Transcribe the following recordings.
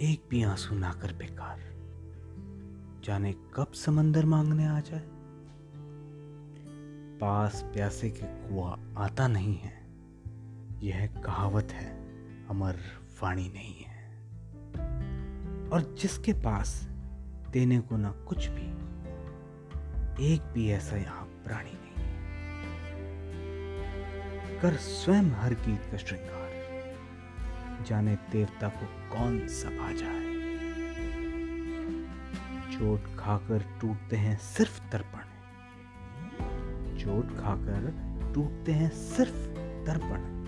एक भी आँसू ना कर बेकार। जाने कब समंदर मांगने आ जाए। पास प्यासे के कुआ आता नहीं है। यह कहावत है, अमर वाणी नहीं है। और जिसके पास देने को ना कुछ भी, एक भी ऐसा यहाँ प्राणी नहीं। कर स्वयं हर गीत का श्रृंगार। जाने देवता को कौन सभा जाए चोट खाकर टूटते हैं सिर्फ़ दर्पण। चोट खाकर टूटते हैं सिर्फ़ दर्पण।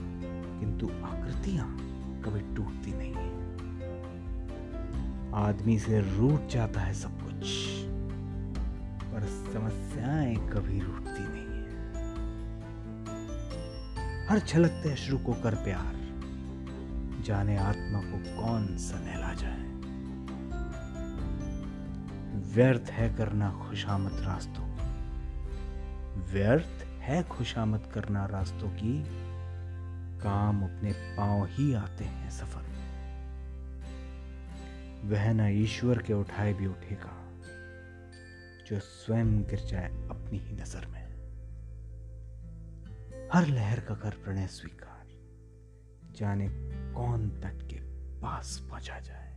किंतु आकृतियाँ कभी टूटती नहीं है। आदमी से रूठ जाता है सब कुछ, पर समस्याएँ कभी रूठती नहीं है। हर झलकते अश्रु को कर प्यार। जाने आत्मा को कौन सा नहला जाए? व्यर्थ है करना खुशामत रास्तों व्यर्थ है खुशामत करना रास्तों की। काम अपने पाँव ही आते हैं सफ़र में। वह ना ईश्वर के उठाए भी उठेगा, जो स्वयं गिर जाए अपनी ही नज़र में। हर लहर का कर प्रणय स्वीकार, जाने कौन तट के पास पहुँचा जाए?